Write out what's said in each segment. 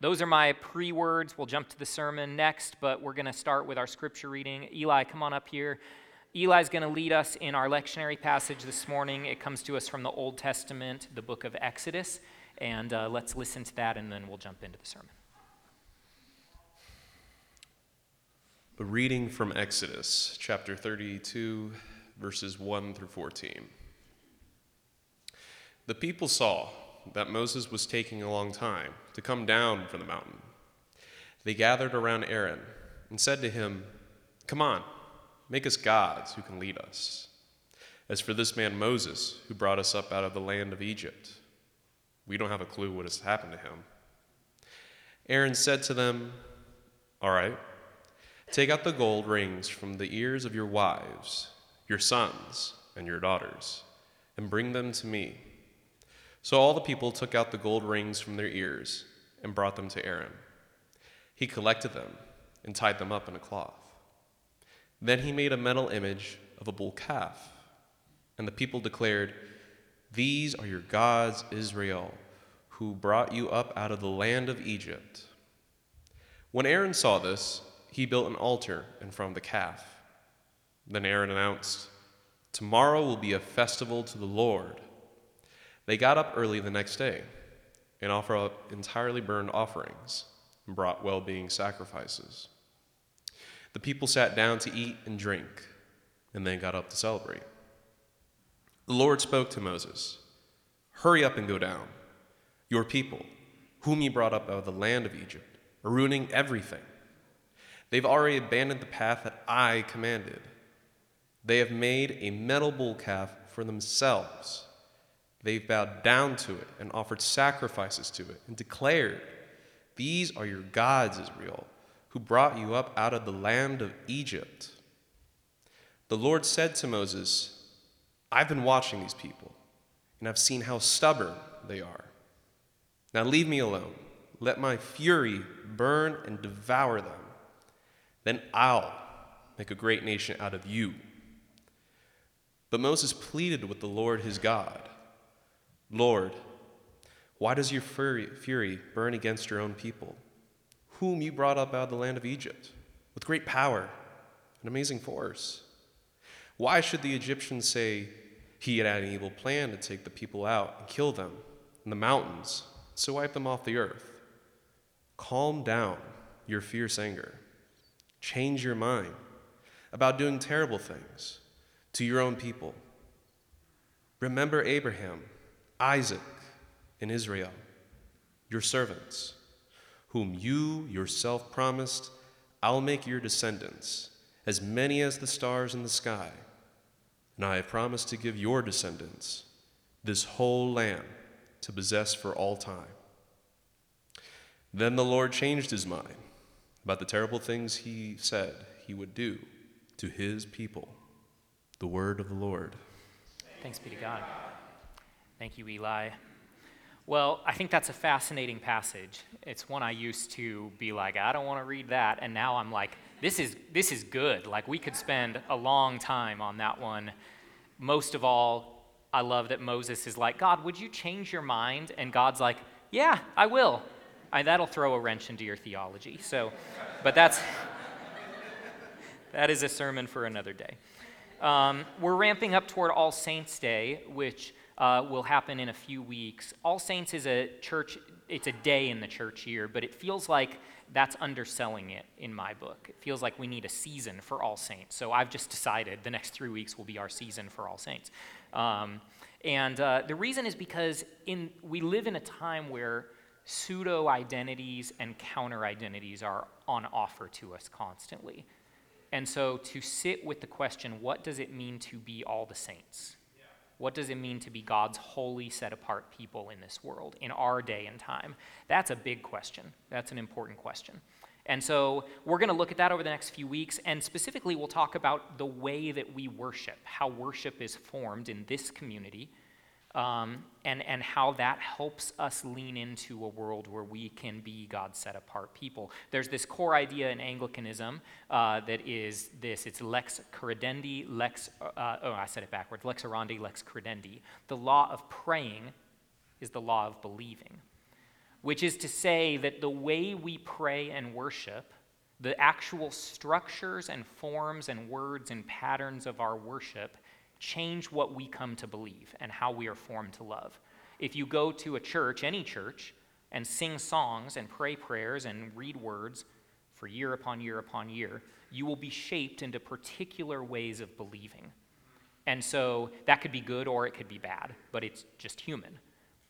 Those are my pre words. We'll jump to the sermon next, but we're going to start with our scripture reading. Eli, come on up here. Eli's going to lead us in our lectionary passage this morning. It comes to us from the Old Testament, the book of Exodus. And uh, let's listen to that, and then we'll jump into the sermon. A reading from Exodus, chapter 32, verses 1 through 14. The people saw that Moses was taking a long time to come down from the mountain. They gathered around Aaron and said to him, Come on, make us gods who can lead us. As for this man Moses, who brought us up out of the land of Egypt, we don't have a clue what has happened to him. Aaron said to them, All right, take out the gold rings from the ears of your wives, your sons, and your daughters, and bring them to me. So all the people took out the gold rings from their ears and brought them to Aaron. He collected them and tied them up in a cloth. Then he made a metal image of a bull calf, and the people declared, These are your gods, Israel, who brought you up out of the land of Egypt. When Aaron saw this, he built an altar in front of the calf. Then Aaron announced, Tomorrow will be a festival to the Lord. They got up early the next day and offered up entirely burned offerings and brought well being sacrifices. The people sat down to eat and drink and then got up to celebrate. The Lord spoke to Moses Hurry up and go down. Your people, whom you brought up out of the land of Egypt, are ruining everything. They've already abandoned the path that I commanded. They have made a metal bull calf for themselves They've bowed down to it and offered sacrifices to it and declared, These are your gods, Israel, who brought you up out of the land of Egypt. The Lord said to Moses, I've been watching these people, and I've seen how stubborn they are. Now leave me alone. Let my fury burn and devour them. Then I'll make a great nation out of you. But Moses pleaded with the Lord his God. Lord, why does your fury, burn against your own people, whom you brought up out of the land of Egypt with great power and amazing force? Why should the Egyptians say he had had an evil plan to take the people out and kill them in the mountains, so wipe them off the earth? Calm down your fierce anger. Change your mind about doing terrible things to your own people. Remember Abraham Isaac and Israel, your servants, whom you yourself promised, I'll make your descendants as many as the stars in the sky. And I have promised to give your descendants this whole land to possess for all time. Then the Lord changed his mind about the terrible things he said he would do to his people. The word of the Lord. Thanks be to God. Thank you, Eli. Well, I think that's a fascinating passage. It's one I used to be like, I don't want to read that. And now I'm like, this is, this is good. Like, we could spend a long time on that one. Most of all, I love that Moses is like, God, would you change your mind? And God's like, yeah, I will. I, that'll throw a wrench into your theology. So, but that's, that is a sermon for another day. Um, we're ramping up toward All Saints' Day, which uh, will happen in a few weeks. All Saints is a church, it's a day in the church year, but it feels like that's underselling it in my book. It feels like we need a season for All Saints. So I've just decided the next three weeks will be our season for All Saints. Um, and uh, the reason is because in, we live in a time where pseudo identities and counter identities are on offer to us constantly. And so to sit with the question, what does it mean to be all the saints? What does it mean to be God's holy, set apart people in this world, in our day and time? That's a big question. That's an important question. And so we're going to look at that over the next few weeks, and specifically, we'll talk about the way that we worship, how worship is formed in this community, um, and, and how that helps us lean into a world where we can be God's set apart people. There's this core idea in Anglicanism uh, that is this it's lex credendi, lex, uh, oh, I said it backwards, lex orandi, lex credendi. The law of praying is the law of believing. which is to say that the way we pray and worship, the actual structures and forms and words and patterns of our worship, change what we come to believe and how we are formed to love. If you go to a church, any church, and sing songs and pray prayers and read words for year upon year upon year, you will be shaped into particular ways of believing. And so that could be good or it could be bad, but it's just human.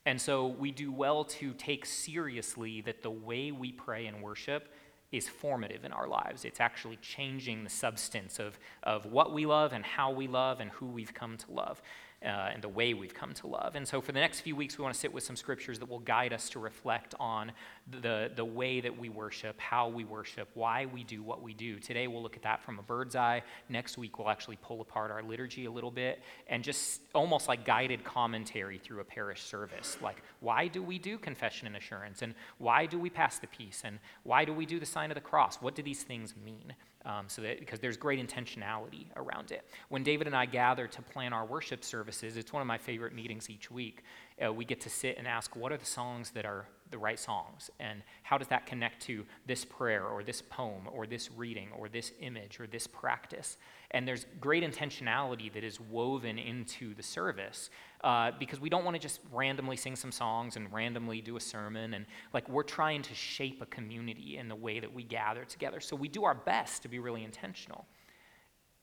And so we do well to take seriously that the way we pray and worship is formative in our lives. It's actually changing the substance of, of what we love and how we love and who we've come to love uh, and the way we've come to love. And so, for the next few weeks, we want to sit with some scriptures that will guide us to reflect on the, the way that we worship, how we worship, why we do what we do. Today, we'll look at that from a bird's eye. Next week, we'll actually pull apart our liturgy a little bit and just almost like guided commentary through a parish service. Like, why do we do confession and assurance? And why do we pass the peace? And why do we do the sign of the cross? What do these things mean? Um, so that because there's great intentionality around it. When David and I gather to plan our worship services, it's one of my favorite meetings each week. Uh, we get to sit and ask, what are the songs that are the right songs? And how does that connect to this prayer or this poem or this reading or this image or this practice? And there's great intentionality that is woven into the service uh, because we don't want to just randomly sing some songs and randomly do a sermon. And like we're trying to shape a community in the way that we gather together. So we do our best to be really intentional.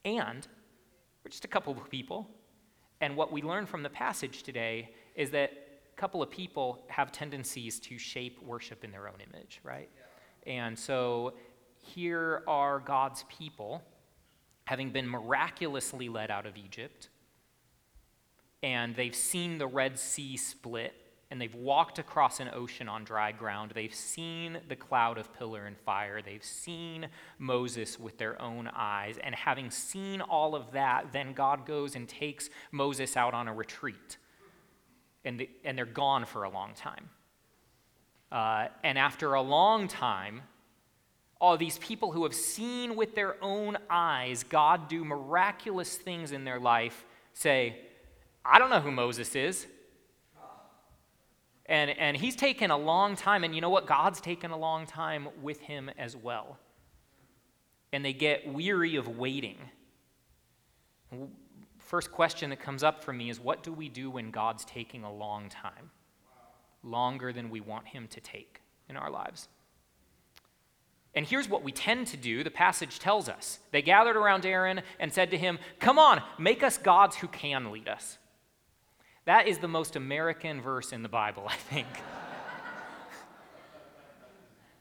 And we're just a couple of people. And what we learn from the passage today is that a couple of people have tendencies to shape worship in their own image, right? Yeah. And so here are God's people having been miraculously led out of Egypt, and they've seen the Red Sea split, and they've walked across an ocean on dry ground. They've seen the cloud of pillar and fire. They've seen Moses with their own eyes. And having seen all of that, then God goes and takes Moses out on a retreat. And, the, and they're gone for a long time. Uh, and after a long time, all these people who have seen with their own eyes God do miraculous things in their life say, I don't know who Moses is. And, and he's taken a long time, and you know what? God's taken a long time with him as well. And they get weary of waiting. First question that comes up for me is what do we do when God's taking a long time? Longer than we want him to take in our lives. And here's what we tend to do the passage tells us. They gathered around Aaron and said to him, Come on, make us gods who can lead us. That is the most American verse in the Bible, I think.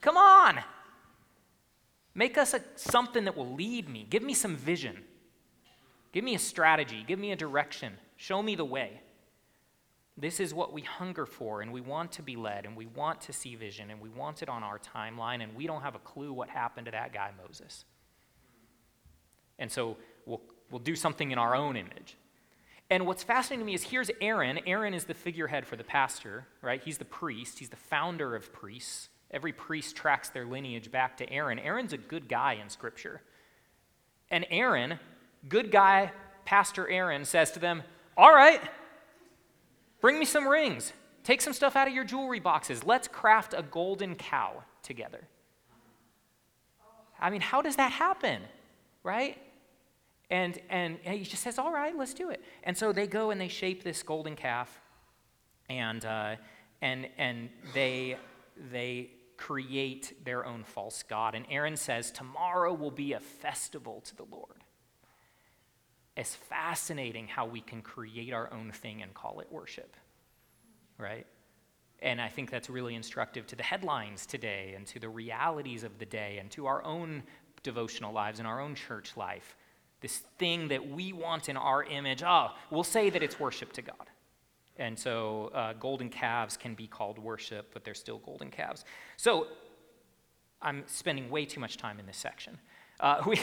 Come on, make us a, something that will lead me. Give me some vision. Give me a strategy. Give me a direction. Show me the way. This is what we hunger for, and we want to be led, and we want to see vision, and we want it on our timeline, and we don't have a clue what happened to that guy, Moses. And so we'll, we'll do something in our own image. And what's fascinating to me is here's Aaron. Aaron is the figurehead for the pastor, right? He's the priest, he's the founder of priests. Every priest tracks their lineage back to Aaron. Aaron's a good guy in Scripture. And Aaron, good guy, Pastor Aaron, says to them, All right, Bring me some rings. Take some stuff out of your jewelry boxes. Let's craft a golden cow together. I mean, how does that happen? Right? And, and, he just says, All right, let's do it. And so they go and they shape this golden calf, and, uh, and, and they, they create their own false god. And Aaron says, Tomorrow will be a festival to the Lord. It's fascinating how we can create our own thing and call it worship, right? And I think that's really instructive to the headlines today and to the realities of the day and to our own devotional lives and our own church life. This thing that we want in our image, oh, we'll say that it's worship to God. And so uh, golden calves can be called worship, but they're still golden calves. So I'm spending way too much time in this section. Uh, we,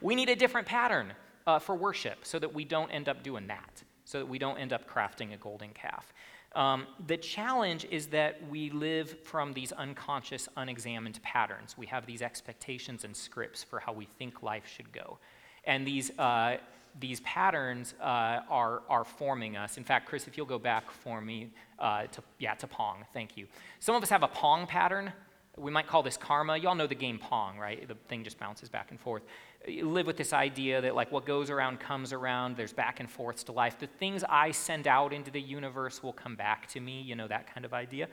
we need a different pattern uh, for worship so that we don't end up doing that, so that we don't end up crafting a golden calf. Um, the challenge is that we live from these unconscious, unexamined patterns. We have these expectations and scripts for how we think life should go. And these, uh, these patterns uh, are, are forming us. In fact, Chris, if you'll go back for me uh, to, yeah, to Pong, thank you. Some of us have a Pong pattern. We might call this karma. You all know the game Pong, right? The thing just bounces back and forth. Live with this idea that, like, what goes around comes around. There's back and forths to life. The things I send out into the universe will come back to me, you know, that kind of idea.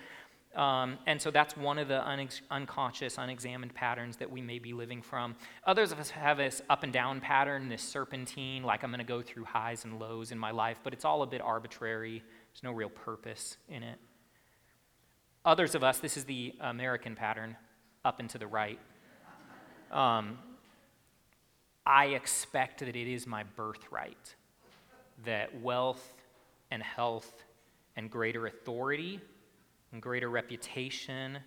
Um, and so that's one of the unconscious, unexamined patterns that we may be living from. Others of us have this up and down pattern, this serpentine, like I'm going to go through highs and lows in my life, but it's all a bit arbitrary. There's no real purpose in it. Others of us, this is the American pattern, up and to the right. Um, I expect that it is my birthright that wealth and health and greater authority and greater reputation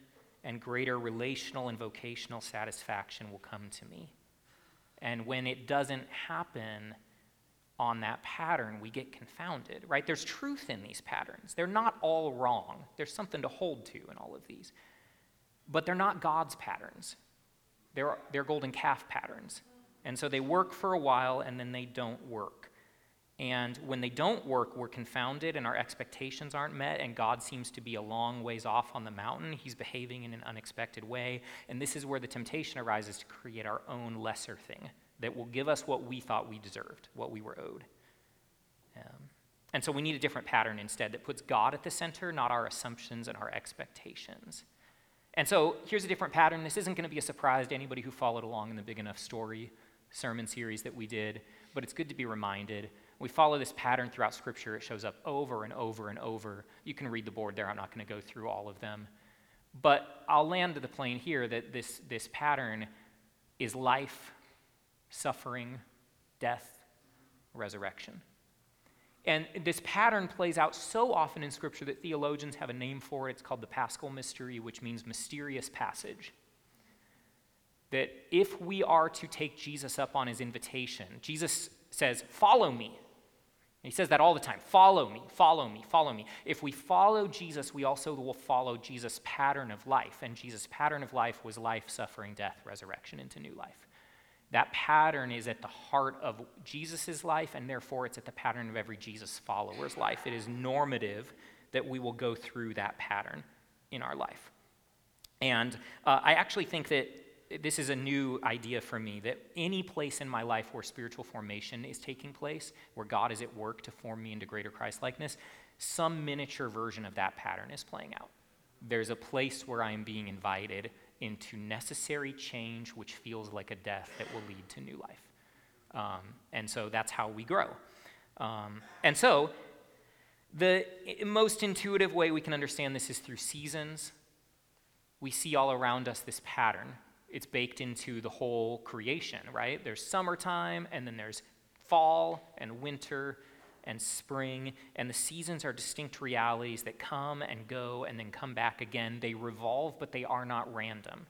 and greater relational and vocational satisfaction will come to me. And when it doesn't happen on that pattern, we get confounded, right? There's truth in these patterns. They're not all wrong. There's something to hold to in all of these. But they're not God's patterns, they're, they're golden calf patterns. And so they work for a while and then they don't work. And when they don't work, we're confounded and our expectations aren't met, and God seems to be a long ways off on the mountain. He's behaving in an unexpected way. And this is where the temptation arises to create our own lesser thing that will give us what we thought we deserved, what we were owed. Um, and so we need a different pattern instead that puts God at the center, not our assumptions and our expectations. And so here's a different pattern. This isn't going to be a surprise to anybody who followed along in the Big Enough Story sermon series that we did, but it's good to be reminded we follow this pattern throughout Scripture. It shows up over and over and over. You can read the board there. I'm not going to go through all of them. But I'll land the plane here that this, this pattern is life, suffering, death, resurrection. And this pattern plays out so often in Scripture that theologians have a name for it. It's called the Paschal Mystery, which means mysterious passage. That if we are to take Jesus up on his invitation, Jesus says, Follow me. He says that all the time follow me, follow me, follow me. If we follow Jesus, we also will follow Jesus' pattern of life. And Jesus' pattern of life was life, suffering, death, resurrection into new life. That pattern is at the heart of Jesus' life, and therefore it's at the pattern of every Jesus follower's life. It is normative that we will go through that pattern in our life. And uh, I actually think that this is a new idea for me that any place in my life where spiritual formation is taking place, where God is at work to form me into greater Christ likeness, some miniature version of that pattern is playing out. There's a place where I am being invited into necessary change, which feels like a death that will lead to new life. Um, and so that's how we grow. Um, and so, the most intuitive way we can understand this is through seasons. We see all around us this pattern it's baked into the whole creation, right? There's summertime, and then there's fall and winter and spring, and the seasons are distinct realities that come and go and then come back again. They revolve, but they are not random.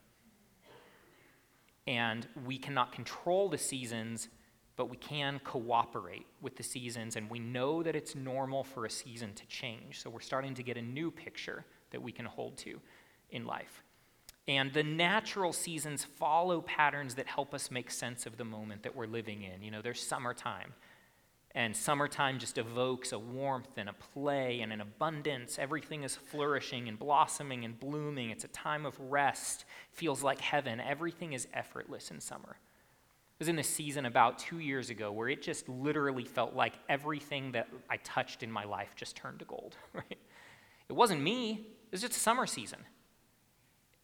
And we cannot control the seasons, but we can cooperate with the seasons, and we know that it's normal for a season to change. So we're starting to get a new picture that we can hold to in life. And the natural seasons follow patterns that help us make sense of the moment that we're living in. You know, there's summertime. And summertime just evokes a warmth and a play and an abundance. Everything is flourishing and blossoming and blooming. It's a time of rest. Feels like heaven. Everything is effortless in summer. I was in this season about two years ago where it just literally felt like everything that I touched in my life just turned to gold. Right? It wasn't me. It was just summer season.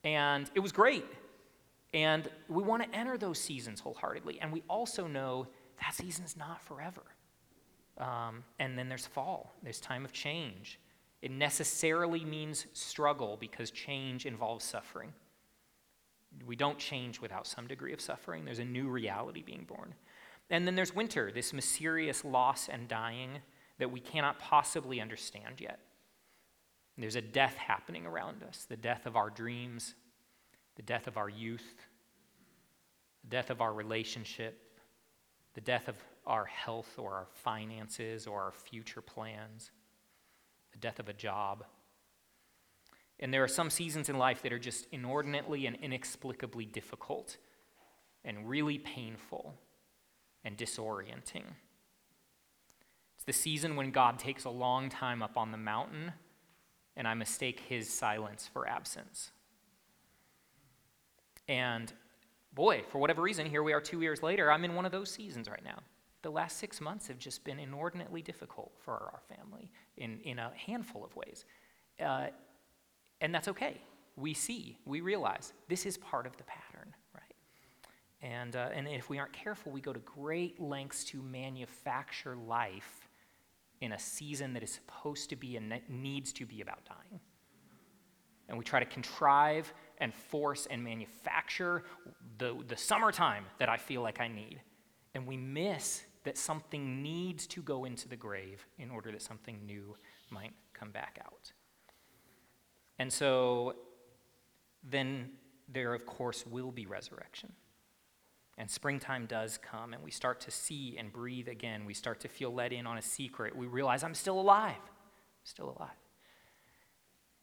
And it was great. And we want to enter those seasons wholeheartedly. And we also know that season's not forever. Um, and then there's fall, there's time of change. It necessarily means struggle because change involves suffering. We don't change without some degree of suffering. There's a new reality being born. And then there's winter, this mysterious loss and dying that we cannot possibly understand yet. There's a death happening around us the death of our dreams, the death of our youth, the death of our relationship, the death of our health or our finances or our future plans, the death of a job. And there are some seasons in life that are just inordinately and inexplicably difficult and really painful and disorienting. It's the season when God takes a long time up on the mountain and I mistake his silence for absence. And boy, for whatever reason, here we are two years later. I'm in one of those seasons right now. The last six months have just been inordinately difficult for our family in, in a handful of ways. Uh, and that's okay. We see, we realize this is part of the pattern, right? And, uh, and if we aren't careful, we go to great lengths to manufacture life in a season that is supposed to be and needs to be about dying. And we try to contrive and force and manufacture the, the summertime that I feel like I need. And we miss that something needs to go into the grave in order that something new might come back out. And so then there, of course, will be resurrection. And springtime does come, and we start to see and breathe again. We start to feel let in on a secret. We realize I'm still alive, still alive.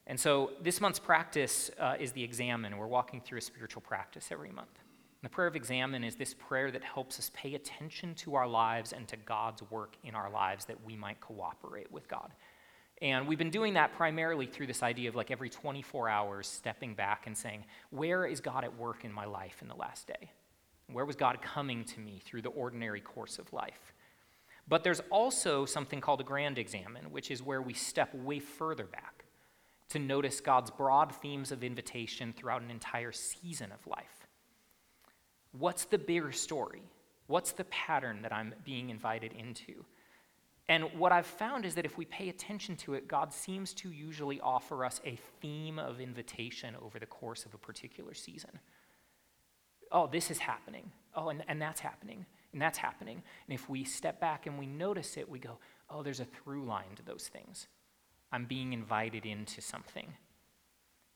And so this month's practice uh, is the examen. We're walking through a spiritual practice every month. And the prayer of examen is this prayer that helps us pay attention to our lives and to God's work in our lives that we might cooperate with God. And we've been doing that primarily through this idea of like every 24 hours stepping back and saying, Where is God at work in my life in the last day? Where was God coming to me through the ordinary course of life? But there's also something called a grand examen, which is where we step way further back to notice God's broad themes of invitation throughout an entire season of life. What's the bigger story? What's the pattern that I'm being invited into? And what I've found is that if we pay attention to it, God seems to usually offer us a theme of invitation over the course of a particular season. Oh, this is happening. Oh, and, and that's happening. And that's happening. And if we step back and we notice it, we go, oh, there's a through line to those things. I'm being invited into something.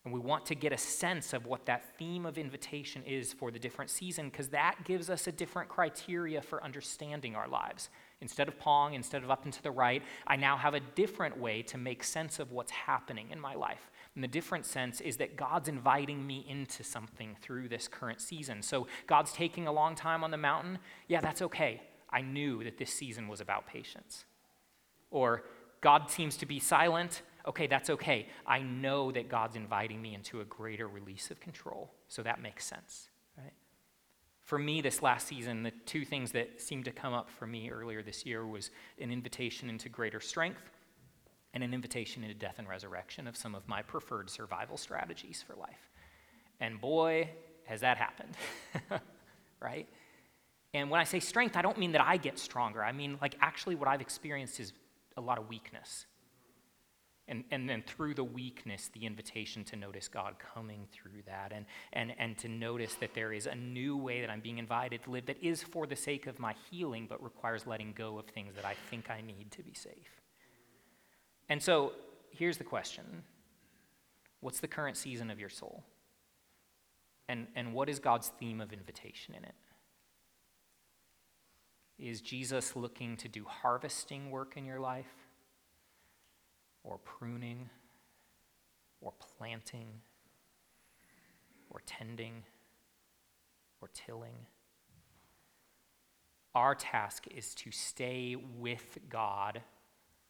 And we want to get a sense of what that theme of invitation is for the different season because that gives us a different criteria for understanding our lives. Instead of pong, instead of up and to the right, I now have a different way to make sense of what's happening in my life. And the different sense is that God's inviting me into something through this current season. So God's taking a long time on the mountain. Yeah, that's okay. I knew that this season was about patience. Or God seems to be silent. Okay, that's okay. I know that God's inviting me into a greater release of control. So that makes sense, right? For me, this last season, the two things that seemed to come up for me earlier this year was an invitation into greater strength and an invitation into death and resurrection of some of my preferred survival strategies for life. And boy, has that happened, right? And when I say strength, I don't mean that I get stronger. I mean, like, actually, what I've experienced is a lot of weakness. And, and then through the weakness, the invitation to notice God coming through that and, and, and to notice that there is a new way that I'm being invited to live that is for the sake of my healing, but requires letting go of things that I think I need to be safe. And so here's the question What's the current season of your soul? And, and what is God's theme of invitation in it? Is Jesus looking to do harvesting work in your life? Or pruning? Or planting? Or tending? Or tilling? Our task is to stay with God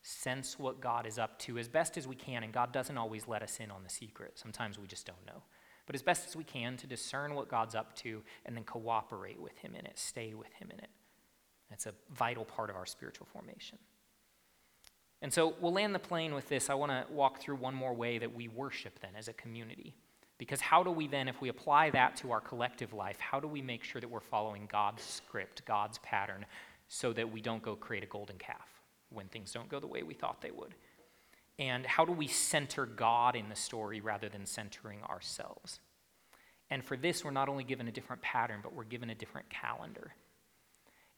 sense what God is up to as best as we can, and God doesn't always let us in on the secret. Sometimes we just don't know. But as best as we can to discern what God's up to and then cooperate with Him in it, stay with Him in it. That's a vital part of our spiritual formation. And so we'll land the plane with this. I want to walk through one more way that we worship then as a community. Because how do we then, if we apply that to our collective life, how do we make sure that we're following God's script, God's pattern, so that we don't go create a golden calf? When things don't go the way we thought they would? And how do we center God in the story rather than centering ourselves? And for this, we're not only given a different pattern, but we're given a different calendar.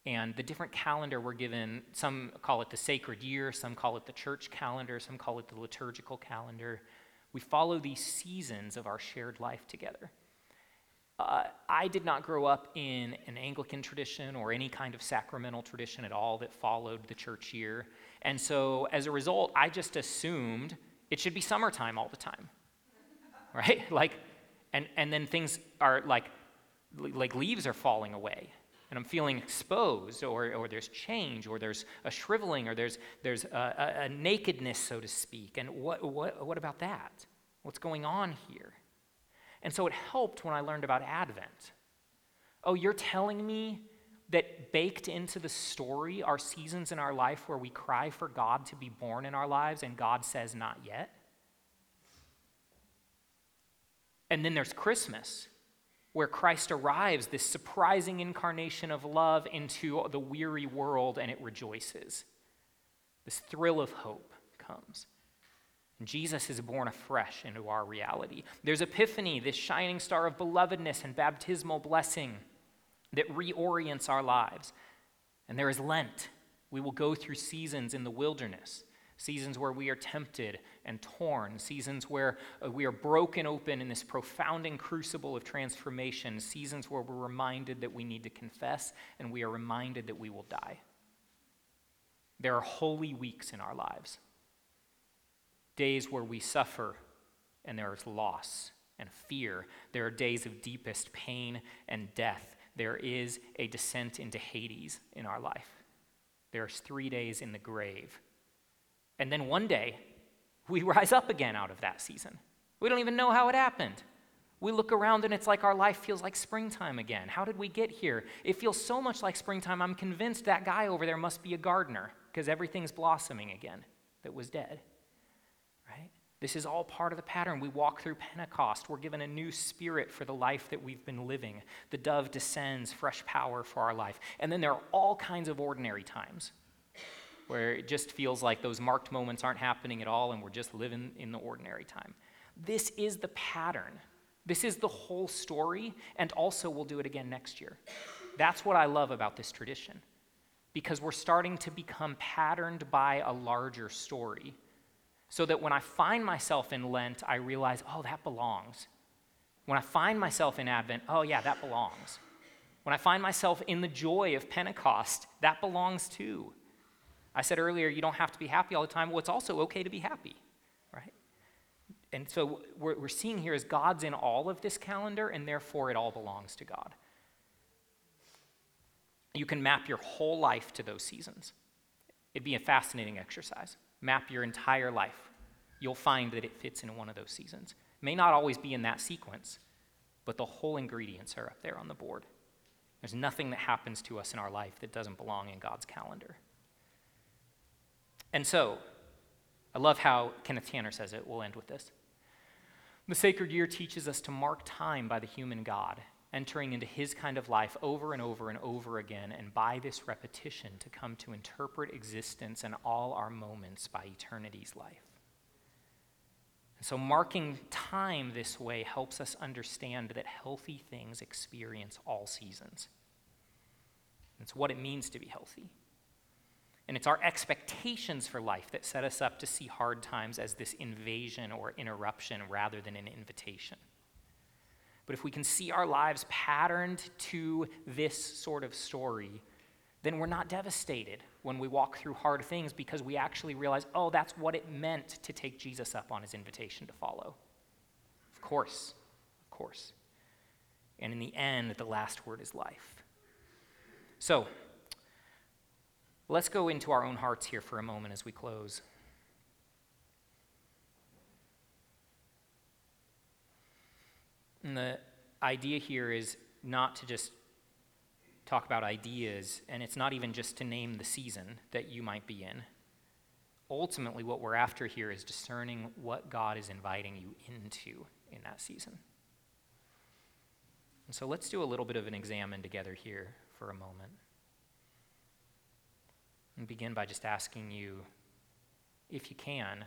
And the different calendar we're given, some call it the sacred year, some call it the church calendar, some call it the liturgical calendar. We follow these seasons of our shared life together. Uh, I did not grow up in an Anglican tradition or any kind of sacramental tradition at all that followed the church year. And so as a result, I just assumed it should be summertime all the time. Right? Like, and, and then things are like, like leaves are falling away. and I'm feeling exposed, or, or there's change, or there's a shriveling, or there's, there's a, a, a nakedness, so to speak. And what, what, what about that? What's going on here? And so it helped when I learned about Advent. Oh, you're telling me that baked into the story are seasons in our life where we cry for God to be born in our lives and God says, not yet? And then there's Christmas, where Christ arrives, this surprising incarnation of love into the weary world, and it rejoices. This thrill of hope comes. Jesus is born afresh into our reality. There's Epiphany, this shining star of belovedness and baptismal blessing that reorients our lives. And there is Lent. We will go through seasons in the wilderness seasons where we are tempted and torn, seasons where uh, we are broken open in this profounding crucible of transformation, seasons where we're reminded that we need to confess and we are reminded that we will die. There are holy weeks in our lives, days where we suffer and there is loss and fear. There are days of deepest pain and death. There is a descent into Hades in our life. There's three days in the grave and then one day, we rise up again out of that season. We don't even know how it happened. We look around and it's like our life feels like springtime again. How did we get here? It feels so much like springtime, I'm convinced that guy over there must be a gardener because everything's blossoming again that was dead. This is all part of the pattern. We walk through Pentecost. We're given a new spirit for the life that we've been living. The dove descends, fresh power for our life. And then there are all kinds of ordinary times where it just feels like those marked moments aren't happening at all and we're just living in the ordinary time. This is the pattern. This is the whole story, and also we'll do it again next year. That's what I love about this tradition, because we're starting to become patterned by a larger story. So that when I find myself in Lent, I realize, oh, that belongs. When I find myself in Advent, oh, yeah, that belongs. When I find myself in the joy of Pentecost, that belongs too. I said earlier, you don't have to be happy all the time. Well, it's also okay to be happy, right? And so what we're seeing here is God's in all of this calendar, and therefore it all belongs to God. You can map your whole life to those seasons. It'd be a fascinating exercise. Map your entire life. You'll find that it fits in one of those seasons. May not always be in that sequence, but the whole ingredients are up there on the board. There's nothing that happens to us in our life that doesn't belong in God's calendar. And so, I love how Kenneth Tanner says it. We'll end with this. The sacred year teaches us to mark time by the human God, entering into his kind of life over and over and over again, and by this repetition to come to interpret existence and all our moments by eternity's life. And so, marking time this way helps us understand that healthy things experience all seasons. It's what it means to be healthy. And it's our expectations for life that set us up to see hard times as this invasion or interruption rather than an invitation. But if we can see our lives patterned to this sort of story, then we're not devastated when we walk through hard things because we actually realize, oh, that's what it meant to take Jesus up on his invitation to follow. Of course, of course. And in the end, the last word is life. So, Let's go into our own hearts here for a moment as we close. And the idea here is not to just talk about ideas, and it's not even just to name the season that you might be in. Ultimately, what we're after here is discerning what God is inviting you into in that season. And so let's do a little bit of an examen together here for a moment and begin by just asking you, if you can,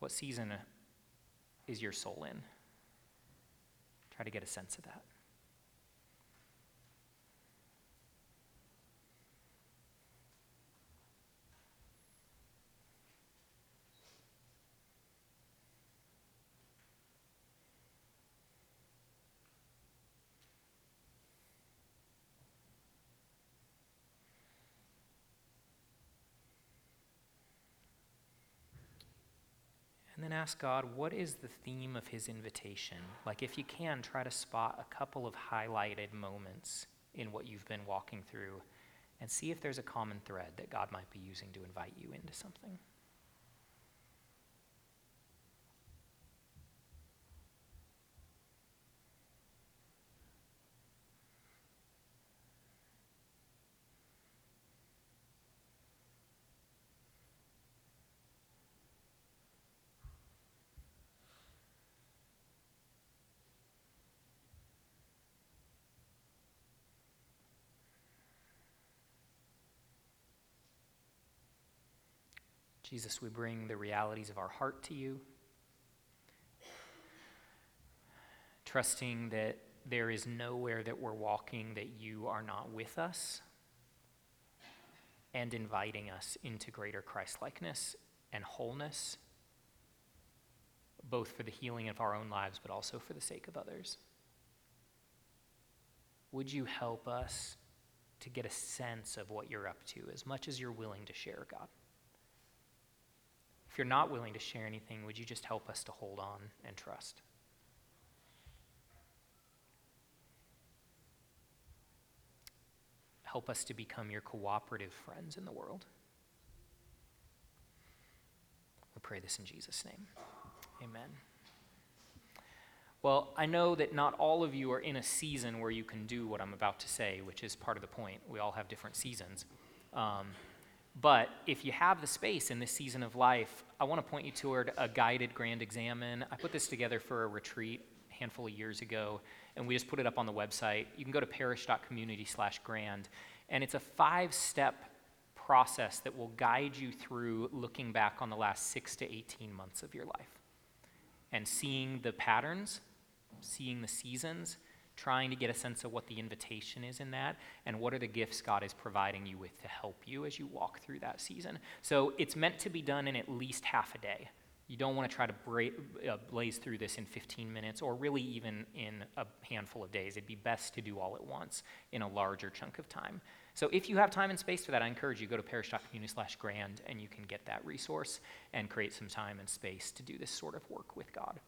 what season is your soul in? Try to get a sense of that. And then ask God, what is the theme of his invitation? Like, if you can, try to spot a couple of highlighted moments in what you've been walking through and see if there's a common thread that God might be using to invite you into something. Jesus, we bring the realities of our heart to you, trusting that there is nowhere that we're walking that you are not with us, and inviting us into greater Christlikeness and wholeness, both for the healing of our own lives, but also for the sake of others. Would you help us to get a sense of what you're up to as much as you're willing to share, God? If you're not willing to share anything, would you just help us to hold on and trust? Help us to become your cooperative friends in the world. We pray this in Jesus' name. Amen. Well, I know that not all of you are in a season where you can do what I'm about to say, which is part of the point. We all have different seasons. Um, but if you have the space in this season of life, I want to point you toward a guided grand examen. I put this together for a retreat a handful of years ago, and we just put it up on the website. You can go to parish.community slash grand, and it's a five step process that will guide you through looking back on the last six to 18 months of your life and seeing the patterns, seeing the seasons, trying to get a sense of what the invitation is in that and what are the gifts God is providing you with to help you as you walk through that season. So it's meant to be done in at least half a day. You don't want to try to bra- uh, blaze through this in 15 minutes or really even in a handful of days. It'd be best to do all at once in a larger chunk of time. So if you have time and space for that, I encourage you go to parish.community slash grand and you can get that resource and create some time and space to do this sort of work with God.